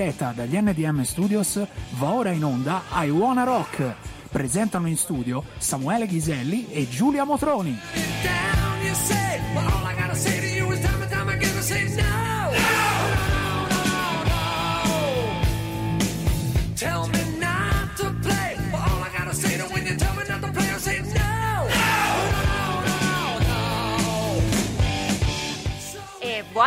diretta dagli NDM Studios va ora in onda I Wanna Rock. Presentano in studio Samuele Ghiselli e Giulia Motroni.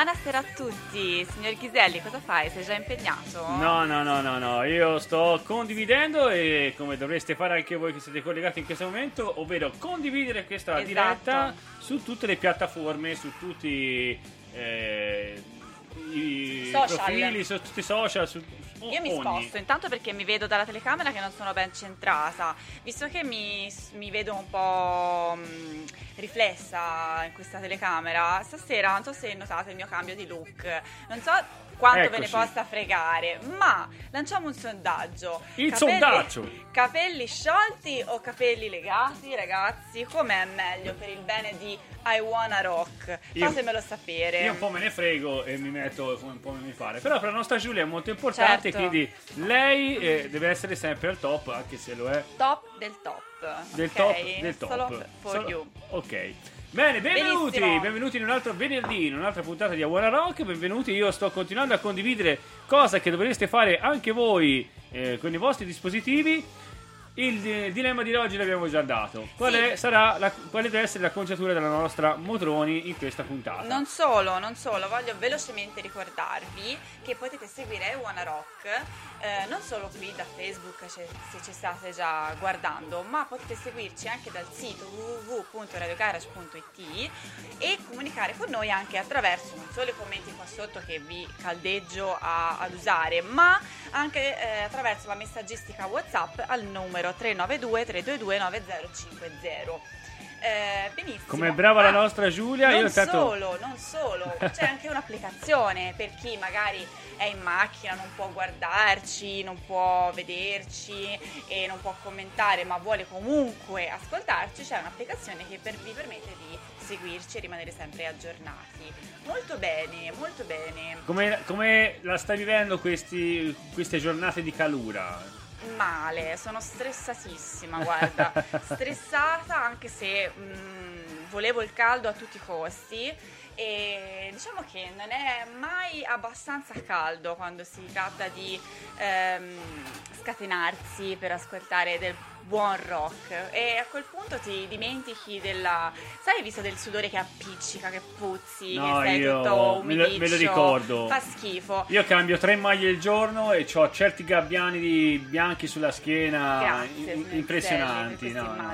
Buonasera a tutti, signor Ghiselli, cosa fai? Sei già impegnato? No, no, no, no, no, io sto condividendo e come dovreste fare anche voi che siete collegati in questo momento, ovvero condividere questa Esatto. diretta su tutte le piattaforme, su tutti eh, i Social. profili, su tutti i social, su Io mi ogni. sposto intanto perché mi vedo dalla telecamera che non sono ben centrata, visto che mi, mi vedo un po' mh, riflessa in questa telecamera. Stasera non so se notate il mio cambio di look, non so quanto ve ne Eccoci. possa fregare, ma lanciamo un sondaggio. Il sondaggio. Capelli sciolti o capelli legati, ragazzi? Com'è meglio per il bene di I Wanna Rock? Io- Fatemelo sapere. Io un po' me ne frego e mi metto come un po' mi pare. Però per la nostra Giulia è molto importante, Certo. quindi lei eh, deve essere sempre al top, anche se lo è Top del top. del ok? top del top. Solo for Solo- you. Ok. Bene, benvenuti, Benissimo. benvenuti in un altro venerdì, in un'altra puntata di Awara Rock. Benvenuti, io sto continuando a condividere cosa che dovreste fare anche voi eh, con i vostri dispositivi. Il dilemma di oggi l'abbiamo già dato. Qual, Sì. è, sarà la, quale deve essere l'acconciatura della nostra Motroni in questa puntata? Non solo, non solo, voglio velocemente ricordarvi che potete seguire Wanna Rock eh, non solo qui da Facebook se, se ci state già guardando, ma potete seguirci anche dal sito www.radiogarage.it e comunicare con noi anche attraverso non solo i commenti qua sotto che vi caldeggio a- ad usare, ma anche eh, attraverso la messaggistica WhatsApp al numero 392 322 9050. Eh, benissimo. Come brava la Ah, nostra Giulia, non io intanto... solo, non solo, c'è anche un'applicazione per chi magari è in macchina, non può guardarci, non può vederci e non può commentare, ma vuole comunque ascoltarci, c'è un'applicazione che per- vi permette di seguirci e rimanere sempre aggiornati. Molto bene, molto bene. Come, come la stai vivendo questi- queste giornate di calura? Male, sono stressatissima, guarda, stressata anche se mm, volevo il caldo a tutti i costi e diciamo che non è mai abbastanza caldo quando si tratta di ehm, scatenarsi per ascoltare del buon rock e a quel punto ti dimentichi della sai visto del sudore che appiccica che puzzi No, che sei io tutto me lo- me lo ricordo. fa schifo Io cambio tre maglie al giorno e ho certi gabbiani di bianchi sulla schiena Grazie, in- impressionanti. No, no,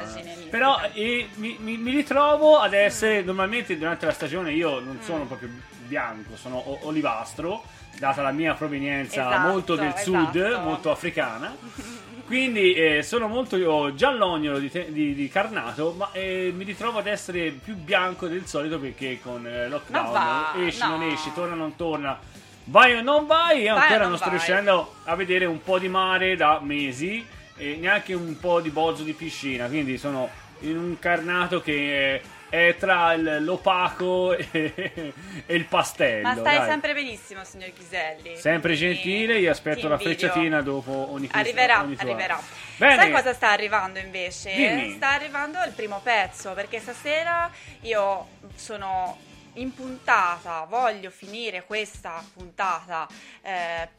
Però eh, mi, mi- mi ritrovo ad essere normalmente durante la stagione io non sono proprio bianco, sono olivastro, data la mia provenienza Esatto, molto del sud, esatto. molto africana. Quindi eh, sono molto io giallognolo di, te- di- di carnato, ma eh, mi ritrovo ad essere più bianco del solito perché con eh, lockdown va, esci, no. non esci, torna, non torna, vai o non vai, e Vai ancora non non sto riuscendo a vedere un po' di mare da mesi e neanche un po' di bozzo di piscina, quindi sono in un carnato che è, tra l'opaco e, e il pastello. Ma stai dai. sempre benissimo, signor Ghiselli. Sempre gentile, io aspetto la frecciatina dopo ogni quiz- Arriverà, ogni arriverà. Bene. Sai cosa sta arrivando invece? Dimmi. Sta arrivando il primo pezzo, perché stasera io sono in puntata, voglio finire questa puntata eh,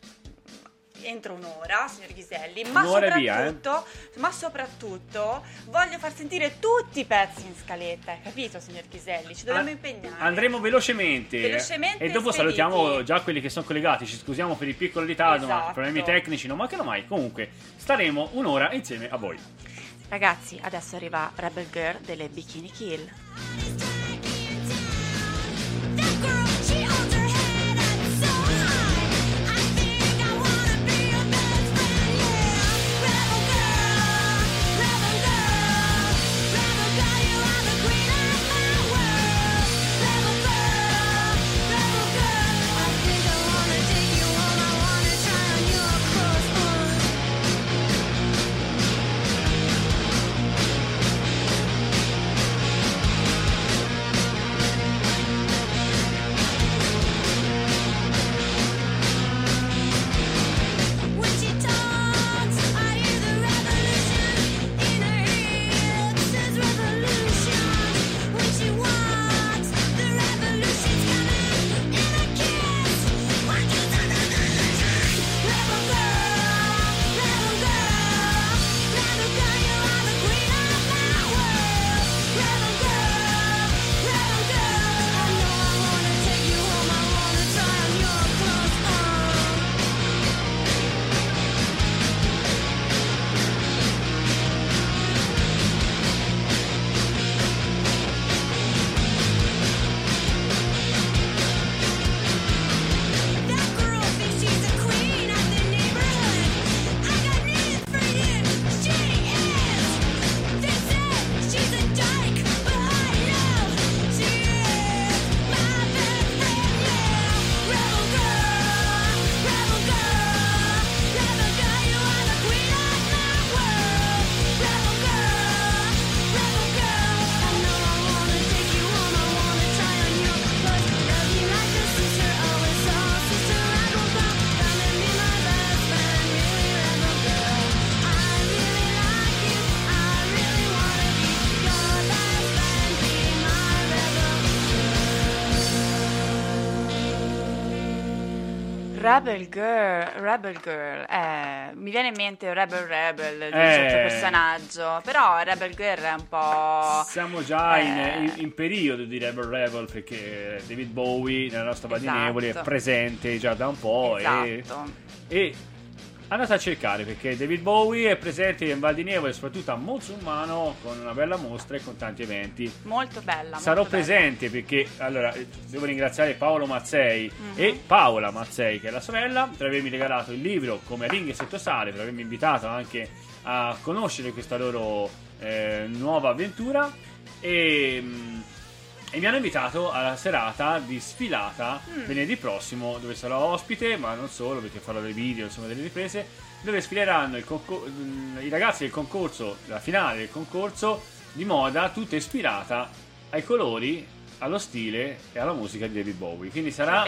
entro un'ora, signor Ghiselli, ma e via, eh. soprattutto, ma soprattutto voglio far sentire tutti i pezzi in scaletta, capito, signor Ghiselli? Ci dobbiamo Ah, impegnare. Andremo velocemente. Velocemente e dopo spediti. salutiamo già quelli che sono collegati. Ci scusiamo per il piccolo ritardo, ma Esatto. problemi tecnici non mancano mai. Comunque, staremo un'ora insieme a voi. Ragazzi, adesso arriva Rebel Girl delle Bikini Kill. Rebel Girl, Rebel Girl, eh, mi viene in mente Rebel Rebel, il Eh. certo personaggio, però Rebel Girl è un po'... Siamo già in, Eh. in- in periodo di Rebel Rebel perché David Bowie nella nostra banda di Esatto. Nevoli è presente già da un po' e, Esatto. e andate a cercare perché David Bowie è presente in Val di Nevole soprattutto a Monzumano con una bella mostra e con tanti eventi Molto bella. Sarò molto bella. presente perché allora eh, devo ringraziare Paolo Mazzei Mhm. e Paola Mazzei, che è la sorella, per avermi regalato il libro come Ringhe sotto sale, per avermi invitato anche a conoscere questa loro eh, nuova avventura. E, mm, e mi hanno invitato alla serata di sfilata Mm. venerdì prossimo, dove sarò ospite, ma non solo, perché farò dei video, insomma, delle riprese, dove sfileranno il concor- mm, i ragazzi del concorso, la finale del concorso di moda, tutta ispirata ai colori, allo stile e alla musica di David Bowie. Quindi sarà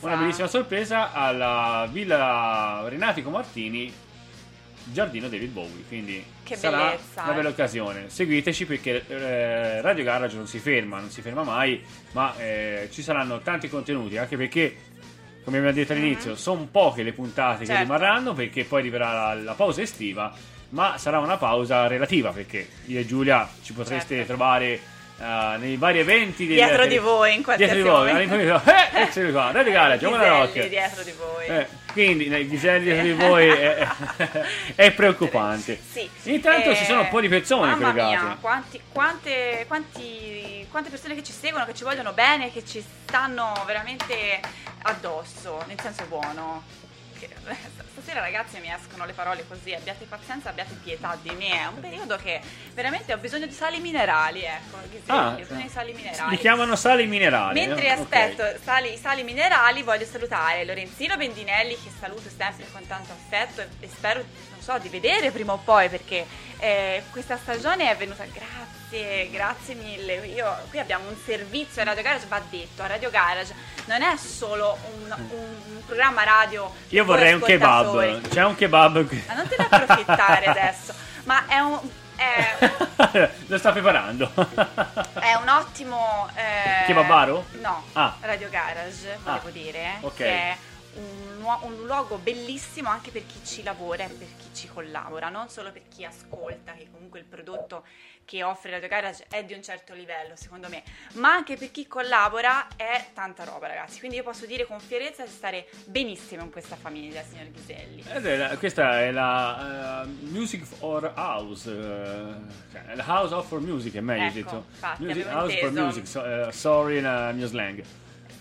una bellissima sorpresa alla Villa Renatico Martini, Giardino David Bowie. Quindi Che sarà bellezza, una eh. bella occasione. Seguiteci perché eh, Radio Garage non si ferma, non si ferma mai, ma eh, ci saranno tanti contenuti, anche perché come abbiamo detto all'inizio, sono poche le puntate che. Certo. rimarranno perché poi arriverà la, la pausa estiva, ma sarà una pausa relativa perché io e Giulia ci potreste Certo. trovare eh, nei vari eventi Dietro di voi, in qualsiasi dietro di voi, all'improvviso, eh, eccoci qua, Garage, buona Ghiselli rock. dietro di voi. Eh, quindi nei Ghiselli dietro di voi è, è preoccupante. Sì. Intanto Eh, ci sono un po' di persone mamma. Mia, quanti- quante, quanti- quante persone che ci seguono, che ci vogliono bene, che ci stanno veramente addosso, nel senso buono. Che- Stasera ragazzi mi escono le parole così, abbiate pazienza, abbiate pietà di me, è un periodo che veramente ho bisogno di sali minerali, ecco, Ah, ho bisogno di sali minerali. Li chiamano sali minerali. Mentre eh? Aspetto sali, i sali minerali, voglio salutare Lorenzino Bendinelli, che saluto sempre con tanto affetto e, e spero, non so, di vedere prima o poi, perché eh, questa stagione è venuta. Grazie, grazie mille. Io, qui abbiamo un servizio a Radio Garage, va detto, a Radio Garage non è solo un, un- un programma radio. Io vorrei un kebab. C'è un kebab qui. Ma non te ne approfittare adesso, ma è un. È, Lo sta preparando. È un ottimo. Eh, Kebabaro? No, Ah. Radio Garage, volevo Ah, dire. ok. Un, un luogo bellissimo anche per chi ci lavora e per chi ci collabora, non solo per chi ascolta, che comunque il prodotto che offre Radio Garage è di un certo livello, secondo me, ma anche per chi collabora è tanta roba, ragazzi. Quindi io posso dire con fierezza di stare benissimo in questa famiglia, signor Ghiselli. È la- questa è la eh, Music for House, eh, cioè la House of for Music è meglio Ecco, detto. infatti, Music, House for inteso. Music, so- eh, sorry nel mio slang.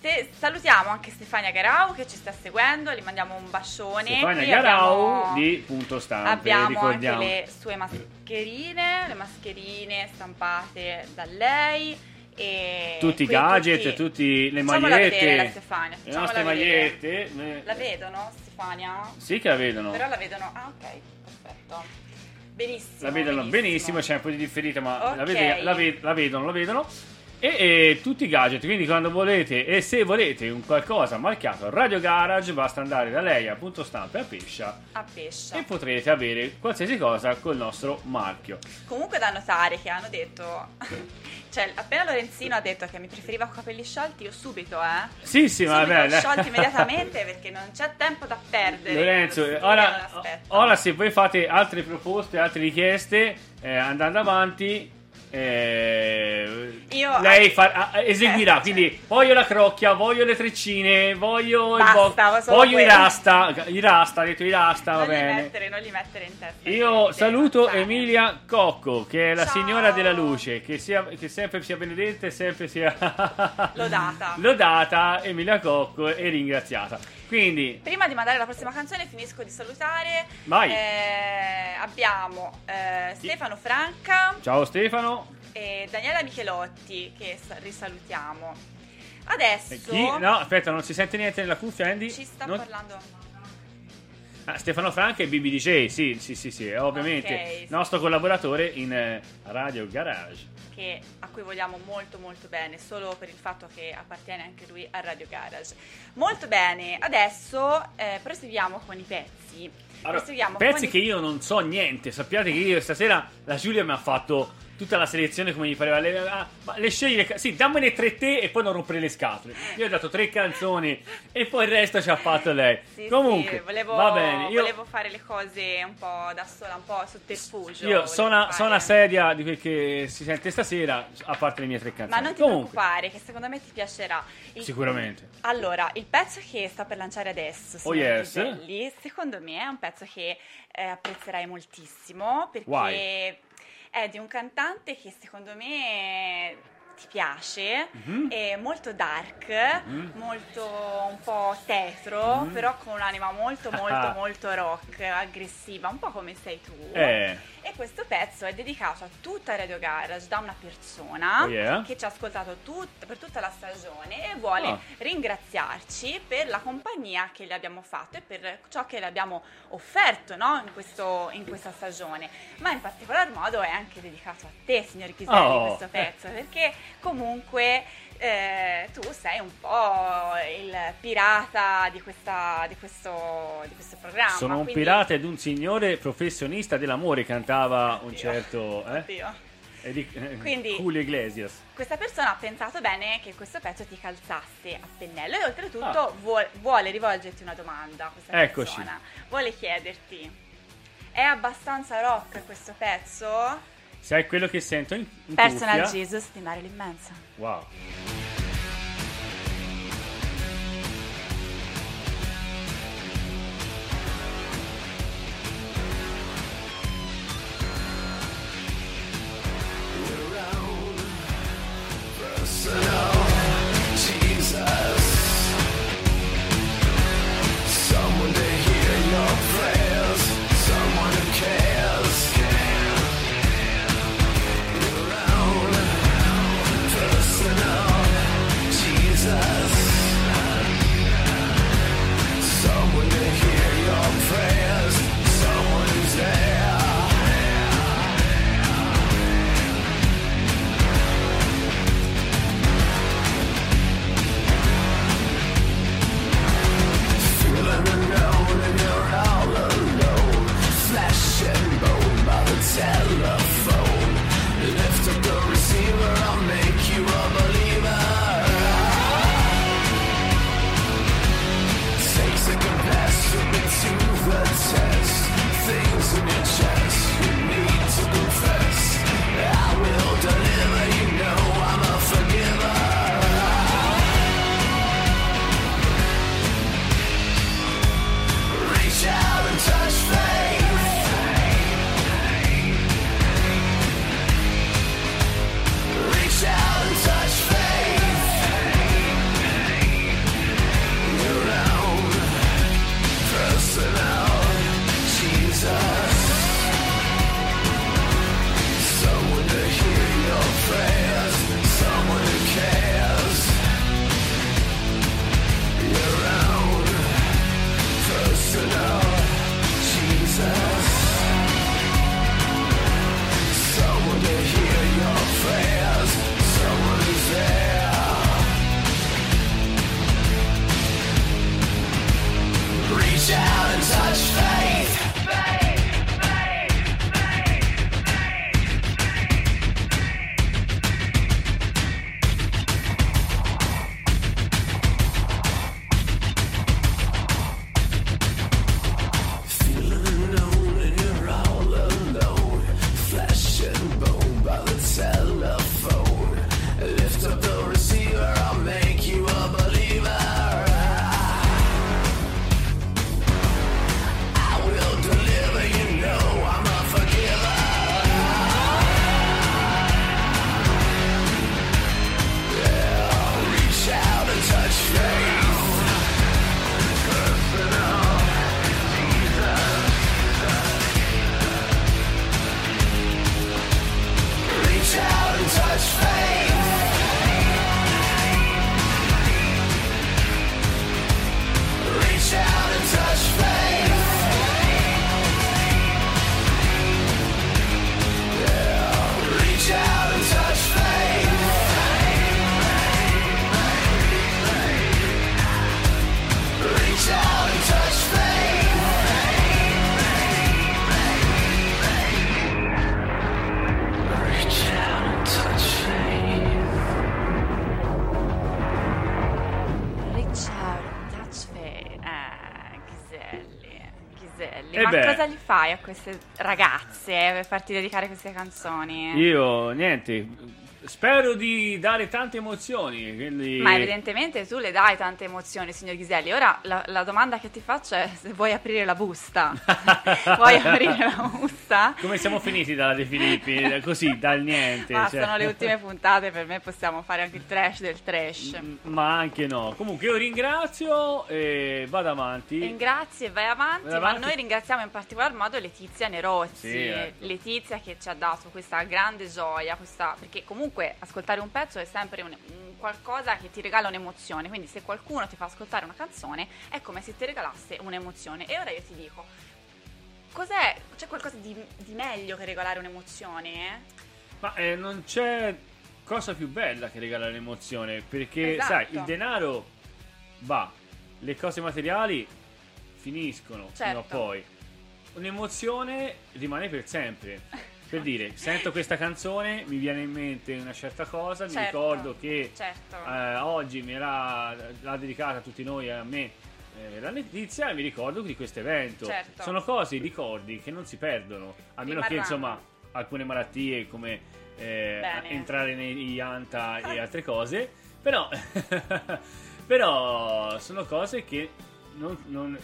Te- salutiamo anche Stefania Garau che ci sta seguendo, gli mandiamo un bacione. Stefania Garau abbiamo- di Punto Stampe, Abbiamo ricordiamo. anche le sue mascherine, le mascherine stampate da lei. E Tutti i gadget, tutti- tutte le magliette. vedere la Stefania, le nostre magliette. La vedono, Stefania? Sì che la vedono. Però la vedono. Ah, ok, perfetto. Benissimo. La vedono benissimo, c'è un po' di differita, ma la, Ok. vede- la ve- la vedono, la vedono. E, e tutti i gadget, quindi quando volete, e se volete un qualcosa marchiato Radio Garage, basta andare da lei a punto stampa e a Pescia A pescia. e potrete avere qualsiasi cosa col nostro marchio. Comunque da notare che hanno detto. cioè, appena Lorenzino ha detto che mi preferiva con capelli sciolti, io subito, eh. Sì, sì, ma vabbè. sciolti immediatamente perché non c'è tempo da perdere. Lorenzo, ora, ora se voi fate altre proposte, altre richieste, eh, andando avanti, eh, Io- lei fa- ah, eseguirà. Eh, quindi voglio la crocchia, voglio le treccine, voglio Basta, il solo voglio i quello. rasta. I rasta, ha detto i rasta, va non li, bene. mettere, non li mettere in testa. Io saluto. Emilia Cocco, che è la Ciao. signora della luce, che, sia, che sempre sia benedetta e sempre sia Lodata. lodata, Emilia Cocco e ringraziata. Quindi, Prima di mandare la prossima canzone finisco di salutare. Vai. Eh, abbiamo eh, Stefano Franca ciao Stefano. e Daniela Michelotti che sa- risalutiamo. Adesso chi? No, aspetta, non si sente niente nella cuffia, Andy? ci sta Non- parlando. Ah, Stefano Franca e BBDJ, sì, sì, sì, sì, ovviamente. Ok. Nostro collaboratore in eh, Radio Garage. Che- a cui vogliamo molto molto bene, solo per il fatto che appartiene anche lui a Radio Garage. Molto bene, adesso eh, proseguiamo con i pezzi. Allora, pezzi Come che io non so niente. Sappiate che io stasera la Giulia mi ha fatto tutta la selezione come gli pareva. Le, ah, ma le scegli le ca- Sì, dammene tre te e poi non rompere le scatole. Io ho dato tre canzoni e poi il resto ci ha fatto lei. Sì, Comunque, sì, volevo, va bene. Io, volevo fare le cose un po' da sola, un po' sotterfugio. io sono una, sono una sedia di quel che si sente stasera, a parte le mie tre canzoni. Ma non ti Comunque, preoccupare, che secondo me ti piacerà. Il- Sicuramente. Allora, il pezzo che sto per lanciare adesso, Oh, yes. Piselli, secondo me è un pezzo che eh, apprezzerai moltissimo perché Why? È di un cantante che secondo me ti piace, Mhm. è molto dark, Mhm. molto un po' tetro, Mhm. però con un'anima molto molto molto rock, aggressiva, un po' come sei tu. Eh. Questo pezzo è dedicato a tutta Radio Garage da una persona Oh, yeah. che ci ha ascoltato tut- per tutta la stagione e vuole Ah. ringraziarci per la compagnia che le abbiamo fatto e per ciò che le abbiamo offerto no, in, questo- in questa stagione. Ma in particolar modo è anche dedicato a te, signor Chiselli, Oh. questo pezzo, perché comunque eh, tu sei un po' il pirata di, questa- di questo, di questo programma. Sono un quindi- pirata ed un signore professionista dell'amore, cantava un Oddio. certo. Eh? Oddio. E di- eh, Quindi- Julio Iglesias. Questa persona ha pensato bene che questo pezzo ti calzasse a pennello e oltretutto Ah. vuol- vuole rivolgerti una domanda Eccoci. persona. Vuole chiederti, è abbastanza rock questo pezzo? Sai quello che sento in, in Personal cuffia? Jesus di Marilyn Manson. Wow. Queste ragazze per farti dedicare queste canzoni? Io, niente, spero di dare tante emozioni, quindi... Ma evidentemente tu le dai tante emozioni, signor Ghiselli. Ora la, la domanda che ti faccio è se vuoi aprire la busta. vuoi aprire la busta? Come siamo finiti dalla De Filippi? Così, dal niente. Ma cioè. sono le ultime puntate, per me possiamo fare anche il trash del trash. Mm, Ma anche no. Comunque io ringrazio e vado avanti. Ringrazio e vai avanti, Vai ma avanti. noi ringraziamo in particolar modo Letizia Nerozzi, Sì, ecco. Letizia che ci ha dato questa grande gioia, questa- perché comunque ascoltare un pezzo è sempre un, un qualcosa che ti regala un'emozione, quindi se qualcuno ti fa ascoltare una canzone è come se ti regalasse un'emozione. E ora io ti dico, cos'è, c'è qualcosa di, di meglio che regalare un'emozione? eh? Ma eh, non c'è cosa più bella che regalare l'emozione, perché Esatto. sai, il denaro va, le cose materiali finiscono fino a Certo. poi. Un'emozione rimane per sempre. Per dire, sento questa canzone, mi viene in mente una certa cosa, mi Certo, ricordo che certo. eh, oggi mi era, l'ha dedicata a tutti noi, a me, eh, la Letizia, e mi ricordo di questo evento. Certo. Sono cose, ricordi che non si perdono, a meno che insomma alcune malattie come eh, entrare nei Yanta e altre cose, però, però sono cose che non... non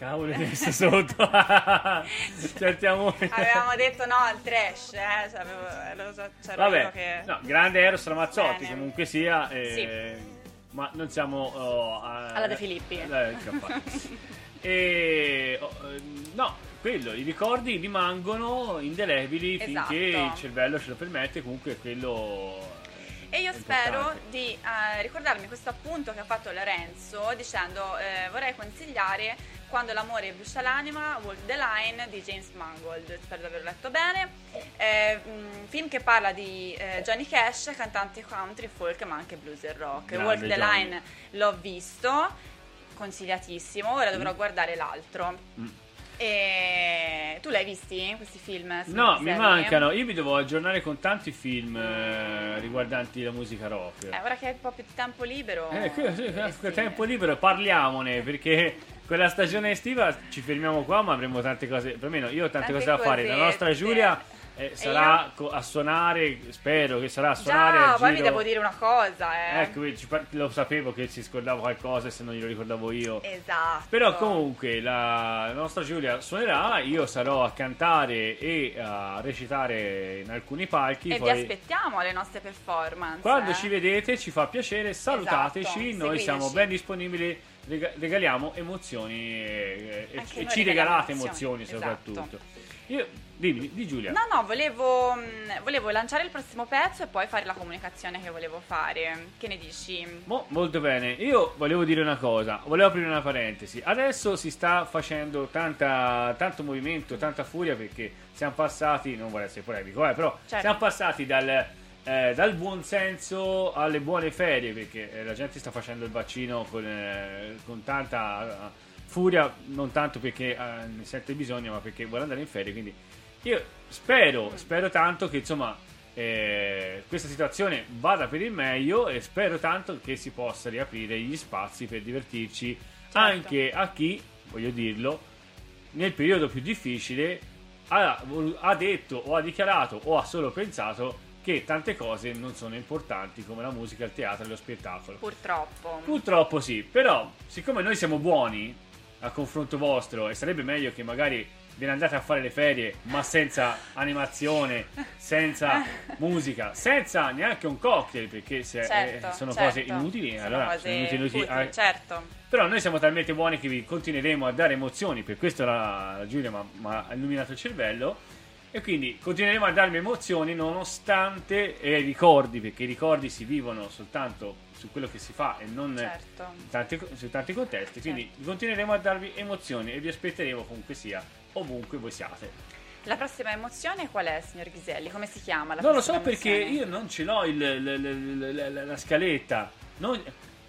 cavolo è messo sotto? Cerchiamo... Avevamo detto no al trash, eh? cioè, avevo- lo so- c'era Vabbè, che... no, grande Eros Ramazzotti Bene. comunque sia, eh, ma non siamo oh, a- Alla De Filippi. Eh, e oh, eh, no, quello, i ricordi rimangono indelebili finché Esatto. il cervello ce lo permette, comunque quello E io spero di eh, ricordarmi questo appunto che ha fatto Lorenzo dicendo eh, vorrei consigliare Quando l'amore brucia l'anima, Walk the Line di James Mangold, spero di averlo letto bene. Eh, un film che parla di eh, Johnny Cash, cantante country, folk ma anche blues e rock. Grande Walk the Johnny. Line l'ho visto, consigliatissimo, ora dovrò guardare l'altro. Mm. E tu l'hai visti questi film? No, mi mancano. Io mi devo aggiornare con tanti film eh, riguardanti la musica rock. Eh, ora che hai un po' più di tempo libero. Eh, que- sì, eh, che sì. tempo libero, parliamone perché quella stagione estiva ci fermiamo qua, ma avremo tante cose. Perlomeno io ho tante, Tante cose da fare. La nostra. Giulia eh, sarà io? a suonare, spero che sarà a suonare. A poi giro. devo dire una cosa, eh. Ecco, lo sapevo che si scordava qualcosa e se non glielo ricordavo io. Esatto. Però comunque la nostra Giulia suonerà, io sarò a cantare e a recitare in alcuni palchi. E vi poi- aspettiamo alle nostre performance. Quando eh. ci vedete ci fa piacere, salutateci, Esatto, noi seguiteci. siamo ben disponibili, regaliamo emozioni e, e- e ci regaliamo regalate emozioni, emozioni, soprattutto. esatto. Io, dimmi, di Giulia. No, no, volevo, mh, volevo lanciare il prossimo pezzo e poi fare la comunicazione che volevo fare. Che ne dici? Mo- molto bene, io volevo dire una cosa, volevo aprire una parentesi. Adesso si sta facendo tanta, tanto movimento, tanta furia perché siamo passati, non vorrei essere polemico, eh, però Certo. siamo passati dal, eh, dal buon senso alle buone ferie perché eh, la gente sta facendo il vaccino con, eh, con tanta eh, furia, non tanto perché eh, ne sente bisogno, ma perché vuole andare in ferie. Quindi io spero, spero tanto che insomma eh, questa situazione vada per il meglio e spero tanto che si possa riaprire gli spazi per divertirci Certo. anche a chi, voglio dirlo, nel periodo più difficile ha, ha detto o ha dichiarato o ha solo pensato che tante cose non sono importanti come la musica, il teatro e lo spettacolo. Purtroppo. Purtroppo sì, però siccome noi siamo buoni a confronto vostro e sarebbe meglio che magari ve ne andate a fare le ferie ma senza animazione, senza musica, senza neanche un cocktail perché se, certo, eh, sono certo. cose inutili, Sono allora cose sono inutili, inutili. futili, Ah, certo. però noi siamo talmente buoni che vi continueremo a dare emozioni, per questo la, la Giulia mi ha illuminato il cervello. E quindi continueremo a darmi emozioni nonostante eh, i ricordi, perché i ricordi si vivono soltanto su quello che si fa e non Certo. tanti- su tanti contesti. Quindi continueremo a darvi emozioni e vi aspetteremo comunque sia, ovunque voi siate. La prossima emozione qual è, signor Ghiselli? Come si chiama? La non lo so perché emozione? io non ce l'ho il- il- il- la scaletta. Non,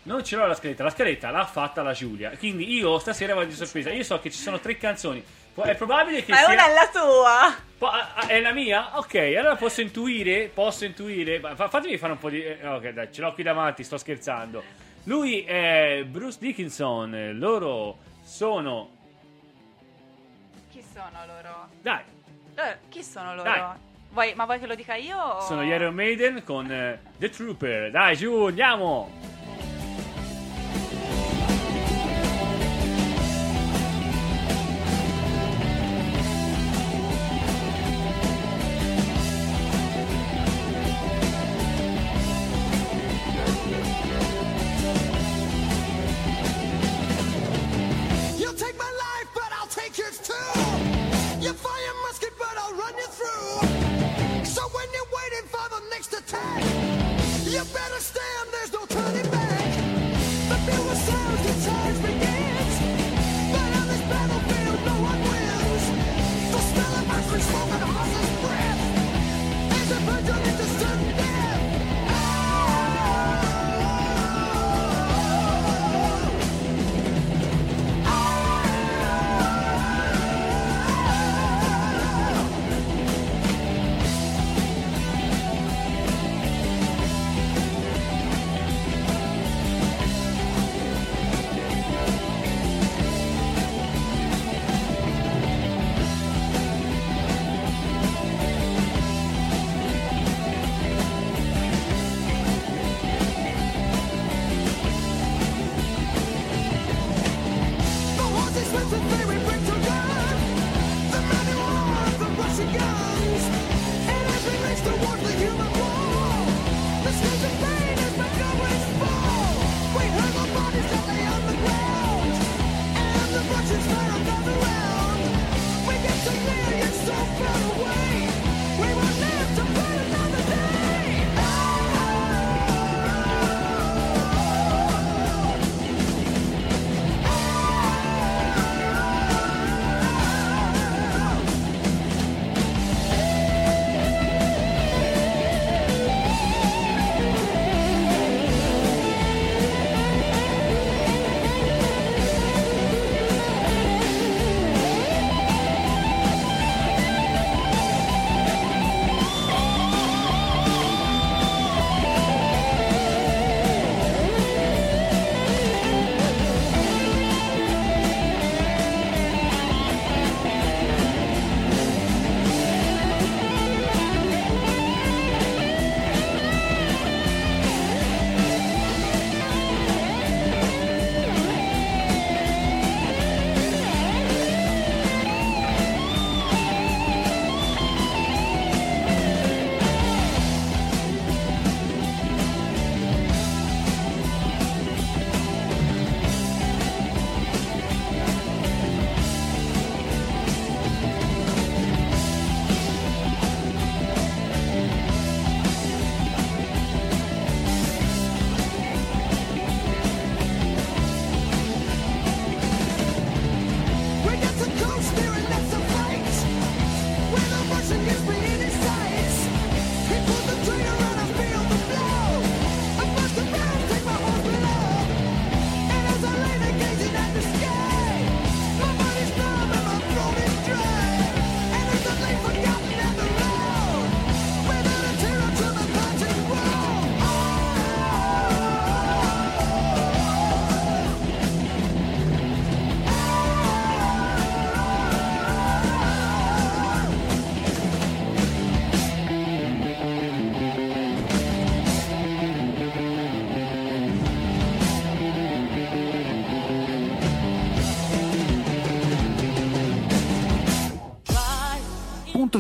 non ce l'ho la scaletta. La scaletta l'ha fatta la Giulia. Quindi io stasera vado di sorpresa. Io so che ci sono tre canzoni. È probabile che Ma sia. una è la tua! È la mia? Ok, allora posso intuire. Posso intuire. Fatemi fare un po' di. eh, Ok, dai, ce l'ho qui davanti, sto scherzando. Lui è Bruce Dickinson. Loro sono. Chi sono? loro? Dai, Eh, chi sono loro? Dai. Vuoi- ma vuoi che lo dica io? o- sono gli Iron Maiden con eh, The Trooper. Dai, giù, andiamo!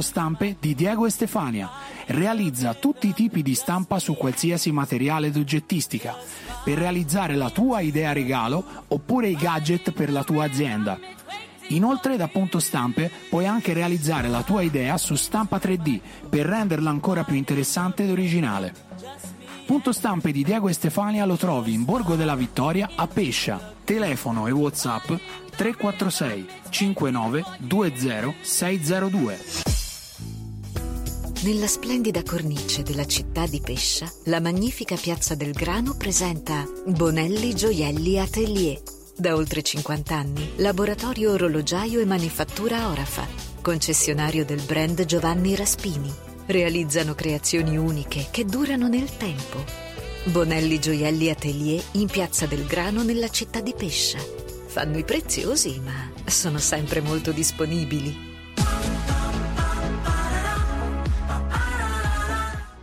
Stampe di Diego e Stefania. Realizza tutti i tipi di stampa su qualsiasi materiale d'oggettistica per realizzare la tua idea regalo oppure i gadget per la tua azienda. Inoltre da Punto Stampe puoi anche realizzare la tua idea su stampa 3D per renderla ancora più interessante ed originale. Punto stampe di Diego e Stefania lo trovi in Borgo della Vittoria a Pescia. Telefono e WhatsApp 346 59 20 602. Nella splendida cornice della città di Pescia, la magnifica Piazza del Grano presenta Bonelli Gioielli Atelier. Da oltre 50 anni, laboratorio orologiaio e manifattura Orafa, concessionario del brand Giovanni Raspini. Realizzano creazioni uniche che durano nel tempo. Bonelli Gioielli Atelier in Piazza del Grano nella città di Pescia. Fanno i preziosi, ma sono sempre molto disponibili.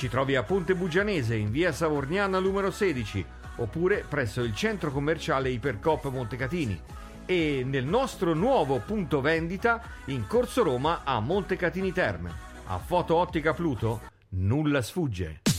Ci trovi a Ponte Bugianese in via Savorniana numero 16 oppure presso il centro commerciale Ipercop Montecatini e nel nostro nuovo punto vendita in Corso Roma a Montecatini Terme. A Foto Ottica Pluto nulla sfugge.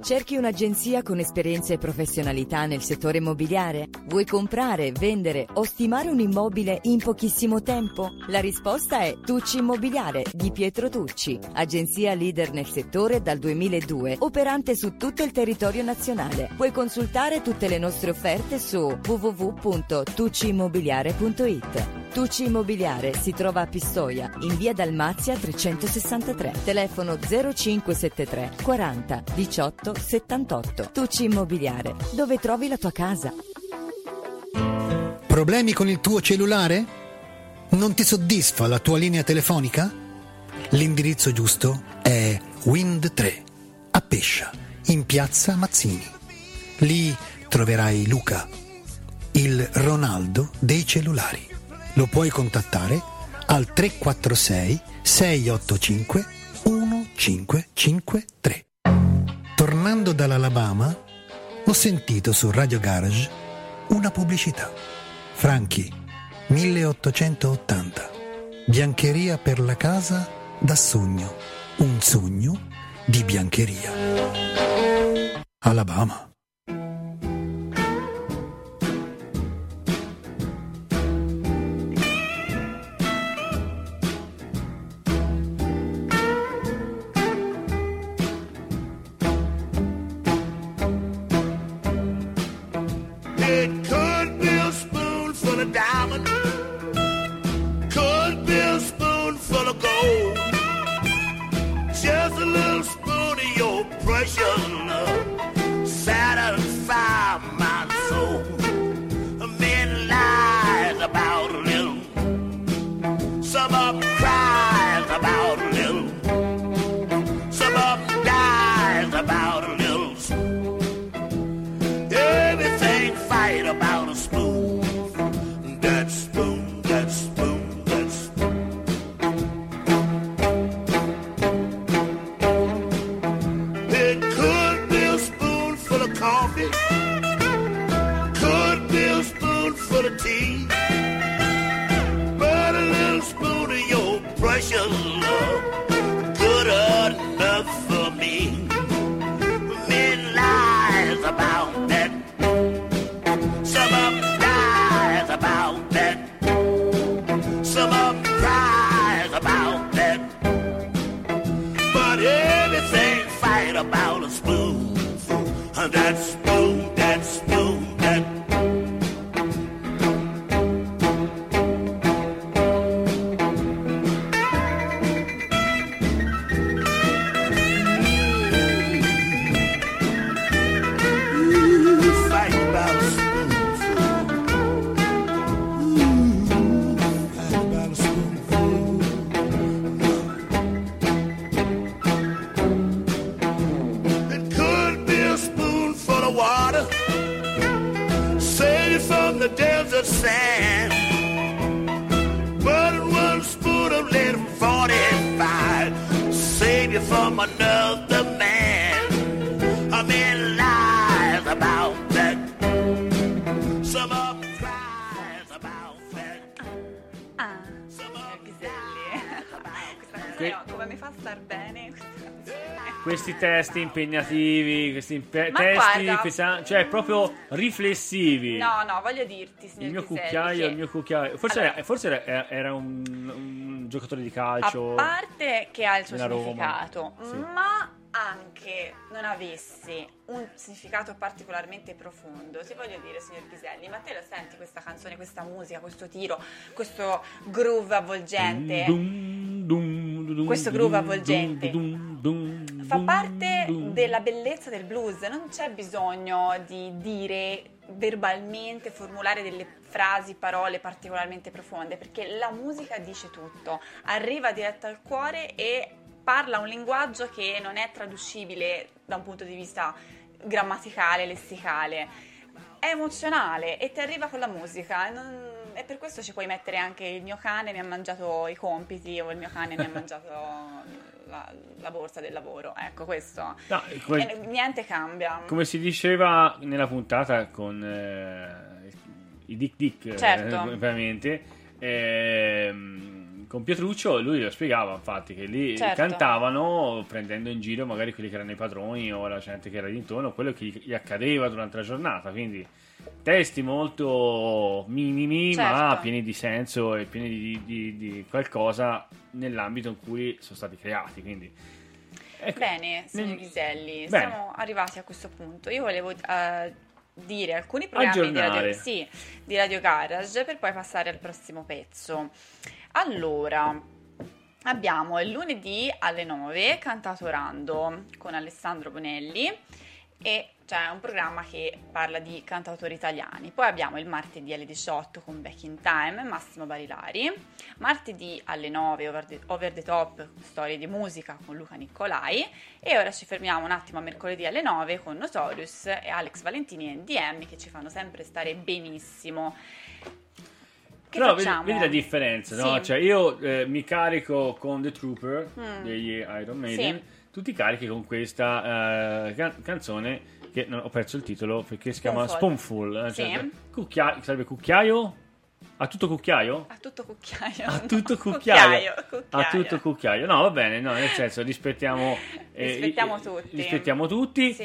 Cerchi un'agenzia con esperienza e professionalità nel settore immobiliare? Vuoi comprare, vendere o stimare un immobile in pochissimo tempo? La risposta è Tucci Immobiliare di Pietro Tucci, agenzia leader nel settore dal 2002, operante su tutto il territorio nazionale. Puoi consultare tutte le nostre offerte su www.tucciimmobiliare.it. Tucci Immobiliare si trova a Pistoia, in via Dalmazia 363. Telefono 0573 40 18 78. Tucci Immobiliare, dove trovi la tua casa. Problemi con il tuo cellulare? Non ti soddisfa la tua linea telefonica? L'indirizzo giusto è Wind 3 a Pescia, in piazza Mazzini. Lì troverai Luca, il Ronaldo dei cellulari. Lo puoi contattare al 346 685 1553. Tornando dall'Alabama, ho sentito su Radio Garage una pubblicità. Franchi, 1880. Biancheria per la casa da sogno. Un sogno di biancheria. Alabama. Your fa star bene. Questi testi impegnativi, questi impe- testi guarda- pesa- cioè proprio riflessivi. No, no, voglio dirti, signor Il mio Ghiselli, cucchiaio, che il mio cucchiaio. Forse, Allora- era, forse era, era un, un giocatore di A calcio. parte che ha il suo significato, Sì. ma anche non avesse un significato particolarmente profondo. Ti voglio dire, signor Ghiselli, ma te lo senti questa canzone, questa musica, questo tiro, questo groove avvolgente? Dum, dum, questo groove avvolgente. Fa parte della bellezza del blues, non c'è bisogno di dire verbalmente, formulare delle frasi, parole particolarmente profonde, perché la musica dice tutto, arriva diretta al cuore e parla un linguaggio che non è traducibile da un punto di vista grammaticale, lessicale. È emozionale e ti arriva con la musica. non- E per questo ci puoi mettere anche il mio cane mi ha mangiato i compiti o il mio cane mi ha mangiato la, la borsa del lavoro. Ecco, questo. No, come- E niente cambia. Come si diceva nella puntata con eh, i Dick Dick, eh, Certo. ovviamente, ehm, con Pietruccio, lui lo spiegava infatti che lì Certo. cantavano prendendo in giro magari quelli che erano i padroni o la gente che era intorno, quello che gli accadeva durante la giornata, quindi testi molto minimi ma Certo. pieni di senso e pieni di, di- di qualcosa nell'ambito in cui sono stati creati, quindi... ecco. Bene, signor Ghiselli, Bene. siamo arrivati a questo punto. Io volevo eh, dire alcuni programmi di radio, sì, di Radio Garage per poi passare al prossimo pezzo. Allora, abbiamo il lunedì alle 9 Cantautorando con Alessandro Bonelli e c'è un programma che parla di cantautori italiani. Poi abbiamo il martedì alle 18 con Back in Time, Massimo Barilari. Martedì alle 9 Over the, Over the Top, storie di musica con Luca Nicolai. E ora ci fermiamo un attimo a mercoledì alle 9 con Notorious e Alex Valentini e NDM che ci fanno sempre stare benissimo. Che Però vedi, vedi la differenza, no? Sì. Cioè, io eh, mi carico con The Trooper Mm. degli Iron Maiden, Sì. tu ti carichi con questa eh, can- canzone che non ho perso il titolo perché si chiama Spoonful. Eh, Sì. cioè, cucchia- sarebbe cucchiaio? A tutto cucchiaio? A tutto cucchiaio. A tutto No, cucchiaio. cucchiaio. A tutto cucchiaio. No, va bene, no, nel senso rispettiamo... eh, Rispettiamo tutti. Rispettiamo tutti. Sì.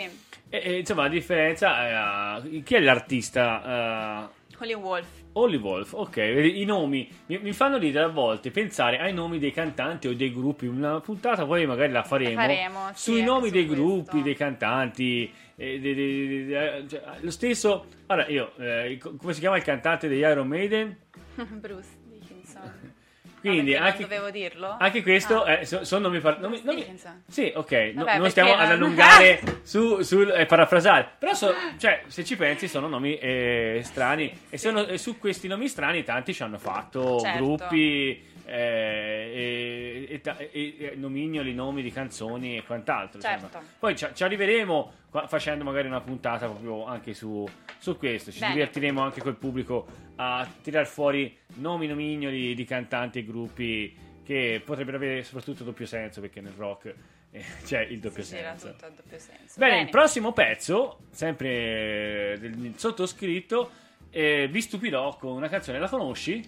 E, e, insomma, la differenza... eh, chi è l'artista... eh, Holly Wolf. Holly Wolf, ok, i nomi mi, mi fanno ridere a volte pensare ai nomi dei cantanti o dei gruppi. Una puntata poi magari la faremo, La faremo, sì, sui anche nomi dei questo. gruppi, dei cantanti. Eh, dei- dei- eh, cioè, lo stesso, allora io, eh, co- come si chiama il cantante degli Iron Maiden? Bruce Dickinson. Quindi Ah, anche, dovevo dirlo? anche questo Ah. eh, so- sono nomi, par- nomi- nomi-. Sì, ok, no- Vabbè, non stiamo ad allungare su, sul eh, parafrasare, però so- cioè, se ci pensi sono nomi eh, strani e, sono- e su questi nomi strani tanti ci hanno fatto Certo. gruppi eh, e, e e- nomignoli, nomi di canzoni e quant'altro. insomma. Certo. Poi ci, ci arriveremo qua- facendo magari una puntata proprio anche su, su questo, ci Bene. divertiremo anche col pubblico a tirar fuori nomi, nomignoli di cantanti e gruppi che potrebbero avere soprattutto doppio senso perché nel rock eh, c'è il doppio Sì, senso. tutto a doppio senso. Bene, il prossimo pezzo, sempre del sottoscritto, eh, vi stupirò con una canzone, la conosci?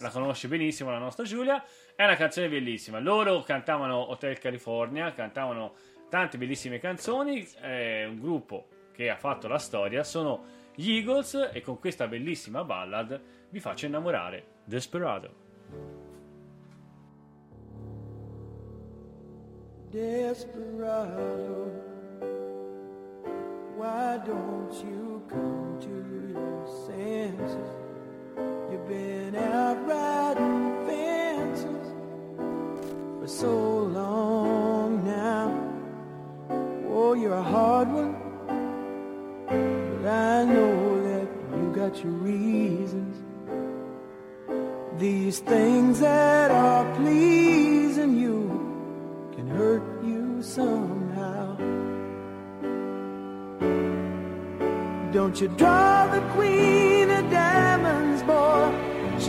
La conosce benissimo la nostra Giulia, è una canzone bellissima. Loro cantavano Hotel California, cantavano tante bellissime canzoni, è un gruppo che ha fatto la storia, sono gli Eagles e con questa bellissima ballad vi faccio innamorare Desperado. Desperado, why don't you come to your senses? Been out riding fences for so long now. Oh, you're a hard one, but I know that you got your reasons. These things that are pleasing you can hurt you somehow. Don't you draw the queen?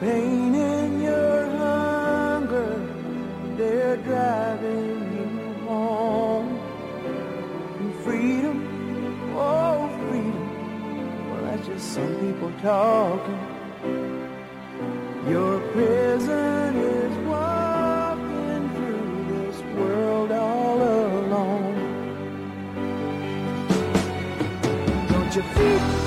pain and your hunger, they're driving you home. And freedom, oh freedom, well that's just some people talking. Your prison is walking through this world all alone. Don't you feel?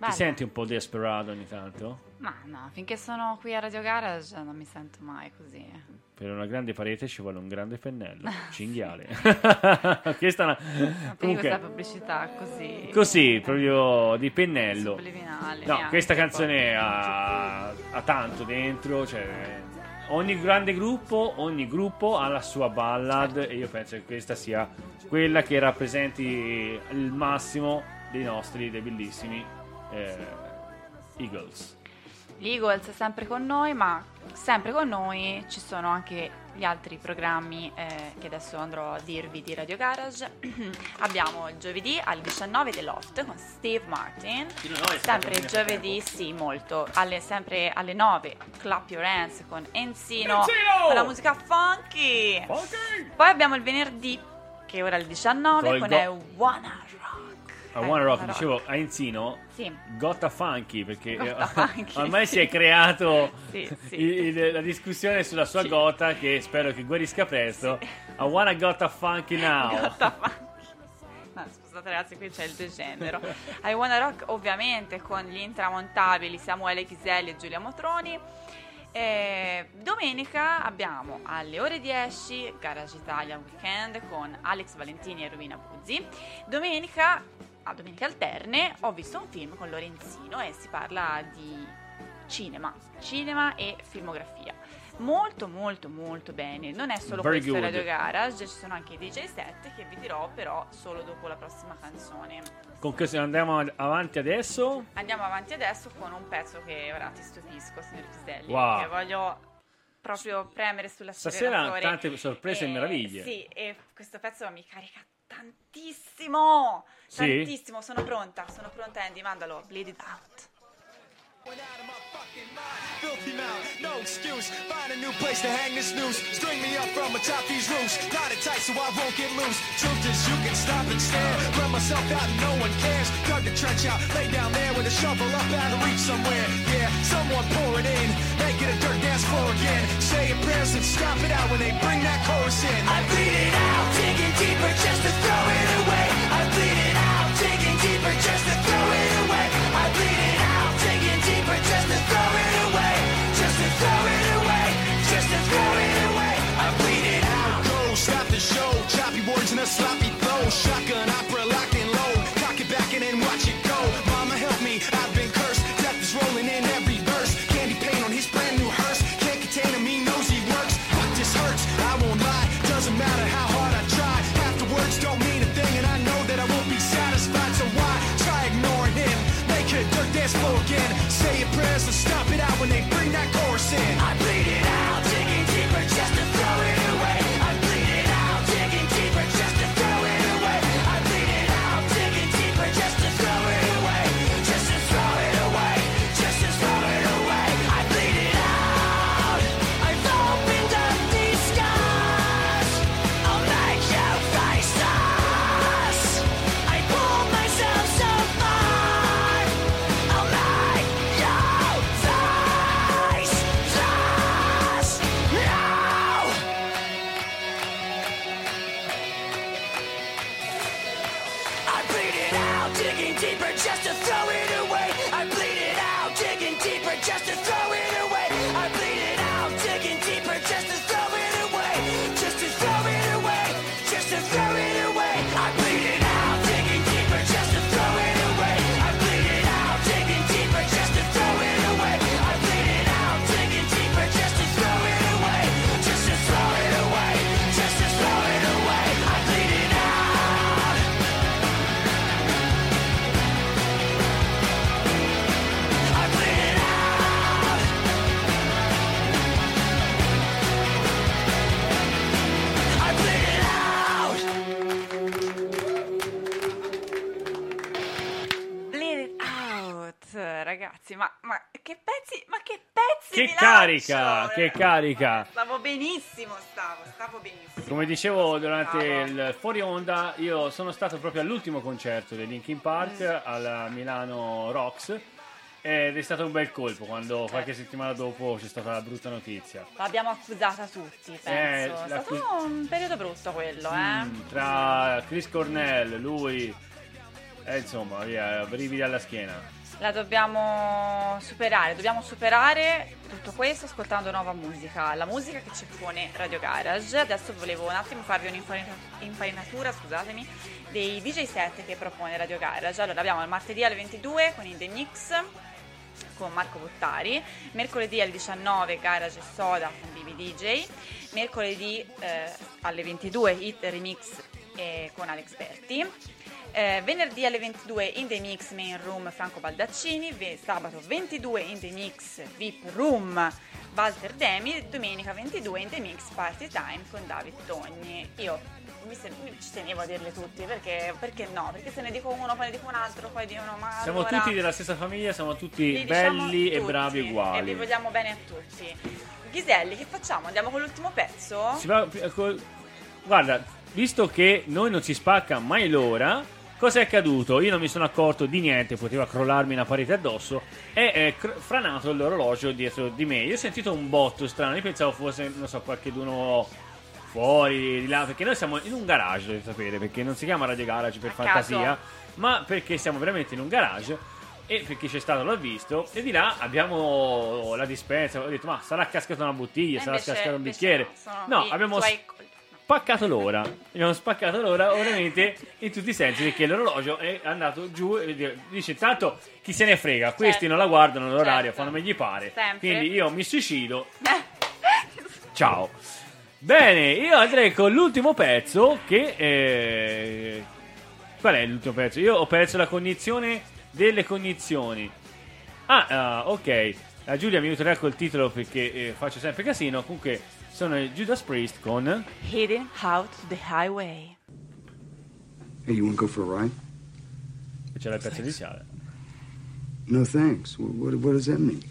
Canzone. Ti senti un po' desperado ogni tanto? Ma no, finché sono qui a Radio Garage non mi sento mai così. Per una grande parete ci vuole un grande pennello, cinghiale. Questa è una... Comunque, questa pubblicità così... così, proprio di pennello. Subliminale. No, questa canzone ha, ha tanto dentro, cioè ogni grande gruppo, ogni gruppo ha la sua ballad Certo. e io penso che questa sia quella che rappresenti il massimo dei nostri, dei bellissimi eh, Eagles. L'Eagles è sempre con noi, ma sempre con noi ci sono anche gli altri programmi eh, che adesso andrò a dirvi di Radio Garage. Abbiamo il giovedì alle 19 The Loft con Steve Martin. Sempre il giovedì, sì, molto. Alle- sempre alle 9 Clap Your Hands con Enzino, Enzino! con la musica funky. Poi abbiamo il venerdì, che ora alle 19, Con il con go- I Wanna Rock. A Eh, One Rock, dicevo, a Enzino, Sì. Gotta Funky, perché Gotta Funky, ormai sì. si è creato Sì, il- la discussione sulla sua gota che spero che guarisca presto. I wanna Gotta Funky now. Gotta Funky. No, scusate ragazzi, qui c'è il degenero. I Wanna Rock ovviamente con gli intramontabili Samuele Chiselli e Giulia Motroni. E domenica abbiamo alle ore 10 Garage Italia Weekend con Alex Valentini e Rubina Buzzi. Domenica, a domenica alterne, ho visto un film con Lorenzino e si parla di cinema, cinema e filmografia. Molto molto molto bene, non è solo Very questo good. Radio Garage, ci sono anche i DJ set che vi dirò però solo dopo la prossima canzone. Con che se andiamo ad- avanti adesso? Andiamo avanti adesso con un pezzo che ora ti stupisco, signor Piselli, Wow. che voglio proprio premere sulla Stasera tante sorprese e meraviglie. Sì, e questo pezzo mi carica tantissimo, Sì? tantissimo, sono pronta, sono pronta Andy, mandalo, bleed it out. Filthy mouth, no excuse. Find a new place to hang this noose. String me up from atop these roofs. Knot it tight so I won't get loose. Truth is, you can stop and stare. Run myself out and no one cares. Dug the trench out, lay down there with a shovel up out of reach somewhere. Yeah, someone pour it in. Make it a dirt dance floor again. Say your prayers and stop it out when they bring that chorus in. I bleed it out, digging deeper just to throw it away. I bleed it out, digging deeper just to throw it away. I bleed it when they che pezzi, ma che pezzi Che carica, lancio! che carica. Stavo benissimo, stavo, stavo benissimo. Come dicevo durante il fuori onda, io sono stato proprio all'ultimo concerto dei Linkin Park Mm. al Milano Rocks ed è stato un bel colpo quando qualche settimana dopo c'è stata la brutta notizia. L'abbiamo accusata tutti, penso. Eh, è stato l'accu- un periodo brutto quello, eh. Mm, tra Chris Cornell, lui, e insomma, via, brividi alla schiena. La dobbiamo superare, dobbiamo superare tutto questo ascoltando nuova musica, la musica che ci propone Radio Garage. Adesso volevo un attimo farvi un'infarinatura, scusatemi, dei DJ set che propone Radio Garage. Allora abbiamo il martedì alle 22 con il The Mix con Marco Bottari, mercoledì alle 19 Garage e Soda con Bibi DJ, mercoledì eh, alle 22 Hit Remix eh, con Alex Berti, eh, venerdì alle 22 in the mix main room Franco Baldaccini, ve- sabato 22 in the mix VIP room Walter Demi, domenica 22 in the mix party time con David Togni. Io mi, se- mi ci tenevo a dirle tutti perché, perché no? Perché se ne dico uno, poi ne dico un altro, poi di uno ma Siamo allora- tutti della stessa famiglia, siamo tutti li diciamo belli e tutti, bravi E vi vogliamo bene a tutti. Ghiselli, che facciamo? Andiamo con l'ultimo pezzo? Si va- ecco, guarda, visto che noi non si spacca mai l'ora, cosa è accaduto? Io non mi sono accorto di niente, poteva crollarmi una parete addosso. È, è cr- franato l'orologio dietro di me. Io ho sentito un botto strano. Io pensavo fosse, non so, qualcheduno fuori di là. Perché noi siamo in un garage, dovete sapere. Perché non si chiama Radio Garage per A fantasia, caso. ma perché siamo veramente in un garage. E per chi c'è stato l'ha visto. E di là abbiamo la dispensa. Ho detto, ma sarà cascata una bottiglia, E sarà invece- cascato un bicchiere. no, No, i abbiamo tuoi- spaccato l'ora. Abbiamo spaccato l'ora, ovviamente, in tutti i sensi, perché l'orologio è andato giù e dice: Tanto chi se ne frega, questi non la guardano l'orario, Certo. fanno come gli pare. Sempre. Quindi io mi suicido. Ciao. Bene, io andrei con l'ultimo pezzo. Che eh, qual è l'ultimo pezzo? Io ho perso la cognizione delle cognizioni. Ah, ah, ok. La Giulia mi aiuterà col titolo perché eh, faccio sempre casino. Comunque, sono il Judas Priest con. Heading out the highway. Hey, you want to go for a ride? C'era il pezzo iniziale. No, thanks. What, what, what does that mean?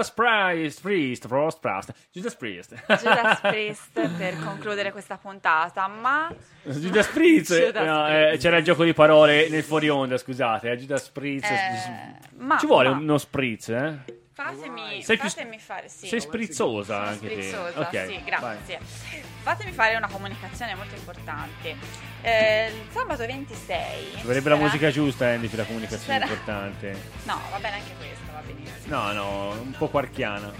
Judas Priest, Priest, Frost, Priest, Judas Priest. Judas Priest per concludere questa puntata, ma Judas Priest, Judas no, Priest. eh, c'era il gioco di parole nel fuori onda, scusate, eh, Judas Priest. Eh, ma- Ci vuole ma- uno spritz, eh? fatemi, Sei più- fatemi fare sì. Sei sprizzosa anche te. sprizzosa, Ok, sì, vai. grazie. Fatemi fare una comunicazione molto importante. Eh, sabato 26 Ci vorrebbe sarà- la musica giusta, Andy, per la comunicazione Sarà- importante. No, va bene anche benissimo. No, no, un po' quarchiana.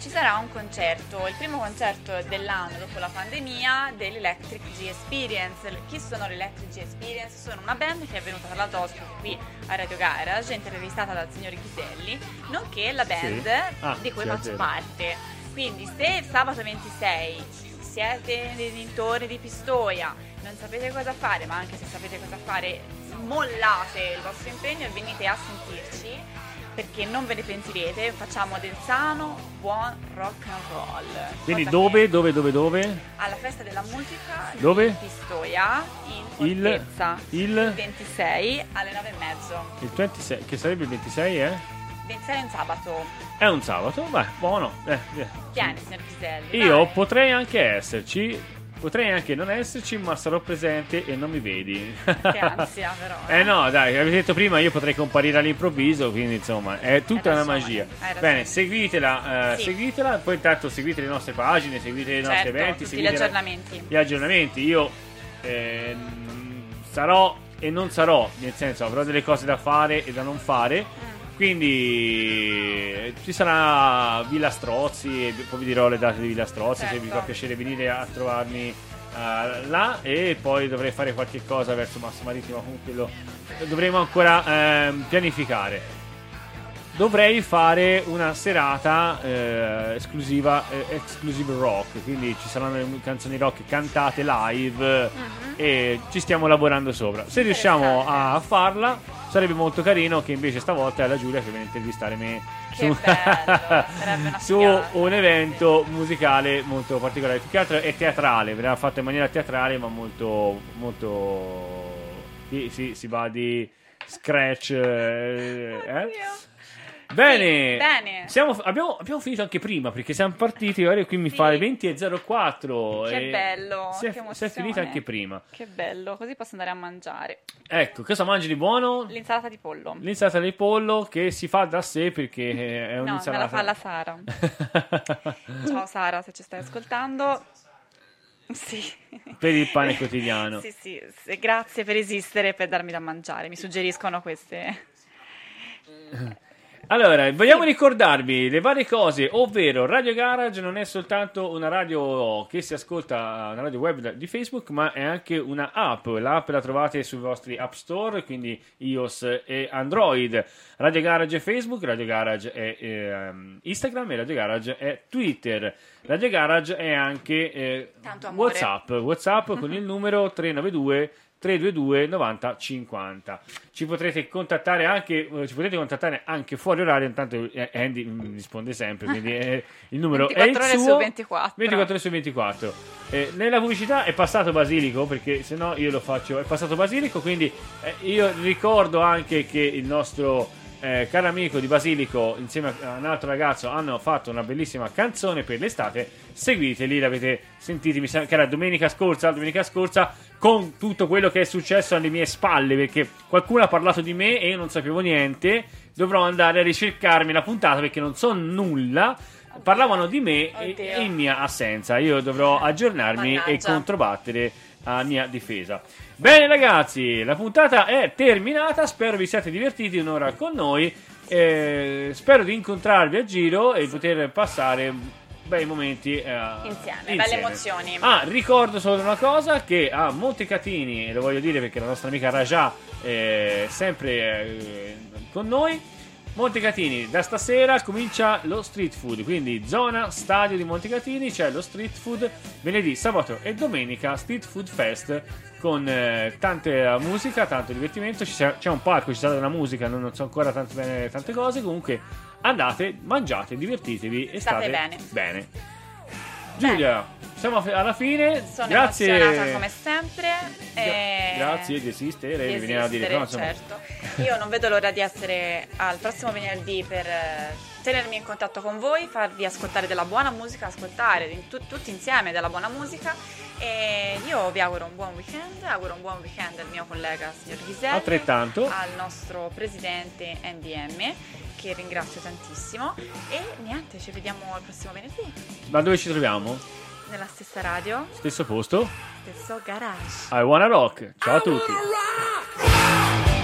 Ci sarà un concerto, il primo concerto dell'anno dopo la pandemia dell'Electric G Experience. Chi sono l'Electric G Experience? Sono una band che è venuta l'altro ospite qui a Radio Garage, intervistata dal signor Ghiselli, nonché la band Ah, di cui sì, faccio parte. Quindi se sabato 26 siete nei dintorni di Pistoia, non sapete cosa fare, ma anche se sapete cosa fare, mollate il vostro impegno e venite a sentirci perché non ve ne pentirete, facciamo del sano, buon rock and roll. Quindi dove, dove, dove, dove? Alla festa della musica Dove? di Pistoia, in Il- Fortezza, il- 26 alle 9 e mezzo. Il 26, che sarebbe il 26, eh? 26 è un sabato. È un sabato, beh, buono. Eh, eh. Vieni, signor Piselli. Io potrei anche esserci, potrei anche non esserci, ma sarò presente e non mi vedi. Che ansia, però. Eh no, dai, avete detto prima, io potrei comparire all'improvviso, quindi insomma, è tutta una magia. Bene, seguitela, eh, Sì. seguitela, poi intanto seguite le nostre pagine, seguite i nostri Certo, eventi, gli seguite la- aggiornamenti. gli aggiornamenti. Io eh, sarò e non sarò, nel senso avrò delle cose da fare e da non fare. Mm. Quindi eh, ci sarà Villa Strozzi e poi vi dirò le date di Villa Strozzi se Certo. vi fa piacere venire a trovarmi eh, là e poi dovrei fare qualche cosa verso Massa Marittima comunque lo dovremo ancora ehm, pianificare dovrei fare una serata eh, esclusiva eh, exclusive rock quindi ci saranno canzoni rock cantate live Mhm. e ci stiamo lavorando sopra se riusciamo a farla sarebbe molto carino che invece stavolta è la Giulia che viene a intervistare me bello, su figata. un evento musicale molto particolare più che altro è teatrale verrà fatto in maniera teatrale ma molto molto sì, sì, si va di scratch eh, eh? Bene, Sì, bene. Siamo- abbiamo, abbiamo finito anche prima perché siamo partiti. Ora qui mi Sì. fa le 20.04. Che e bello, Si è, si è finita anche prima. Che bello, così posso andare a mangiare. Ecco, cosa mangi di buono? L'insalata di pollo. L'insalata di pollo che si fa da sé perché è No, me un'insalata. la fa la Sara. Ciao Sara, se ci stai ascoltando. Sì. per il pane quotidiano. Sì, sì, sì, grazie per esistere e per darmi da mangiare. Mi suggeriscono queste. Allora, vogliamo ricordarvi le varie cose, ovvero Radio Garage non è soltanto una radio che si ascolta, una radio web di Facebook, ma è anche una app. L'app la trovate sui vostri App Store, quindi iOS e Android. Radio Garage è Facebook, Radio Garage è ehm, Instagram e Radio Garage è Twitter. Radio Garage è anche eh. WhatsApp, WhatsApp con il numero 392 322 90 50 ci potrete contattare anche eh, ci potete contattare anche fuori orario intanto eh, Andy mm, risponde sempre quindi eh, il numero è il 24 ore su suo. 24. 24 ore su 24 Eh, nella pubblicità è passato Basilico perché se no io lo faccio è passato Basilico quindi eh, io ricordo anche che il nostro eh, caro amico di Basilico insieme a un altro ragazzo hanno fatto una bellissima canzone per l'estate seguiteli l'avete sentiti mi sa che era domenica scorsa domenica scorsa con tutto quello che è successo alle mie spalle perché qualcuno ha parlato di me e io non sapevo niente dovrò andare a ricercarmi la puntata perché non so nulla parlavano di me e, Oddio. e in mia assenza io dovrò aggiornarmi e Mannaggia. controbattere a mia difesa bene ragazzi la puntata è terminata spero vi siate divertiti un'ora con noi eh, spero di incontrarvi a giro e poter passare bei momenti eh, Insieme, belle emozioni. Ah, ricordo solo una cosa: che a Montecatini, e lo voglio dire perché la nostra amica Raja è sempre eh, con noi. Montecatini, da stasera comincia lo street food, quindi zona stadio di Montecatini c'è lo street food venerdì, sabato e domenica street food fest con eh, tante musica, tanto divertimento, sia- c'è un palco, ci sarà della musica, non, non so ancora tanto bene tante cose, comunque andate, mangiate, divertitevi e State state bene. bene. Giulia, siamo a- alla fine. Sono Grazie. emozionata come sempre. e- Grazie di esistere di di venire a dire no, esistere, certo. Io non vedo l'ora di essere al prossimo venerdì per eh, tenermi in contatto con voi, farvi ascoltare della buona musica, ascoltare tu- tutti insieme della buona musica e io vi auguro un buon weekend, auguro un buon weekend al mio collega signor Ghiselli, Altrettanto. al nostro presidente NDM che ringrazio tantissimo e niente, ci vediamo al prossimo venerdì Ma dove ci troviamo? nella stessa radio, Stesso posto? stesso garage. I wanna rock. Ciao a tutti. rock.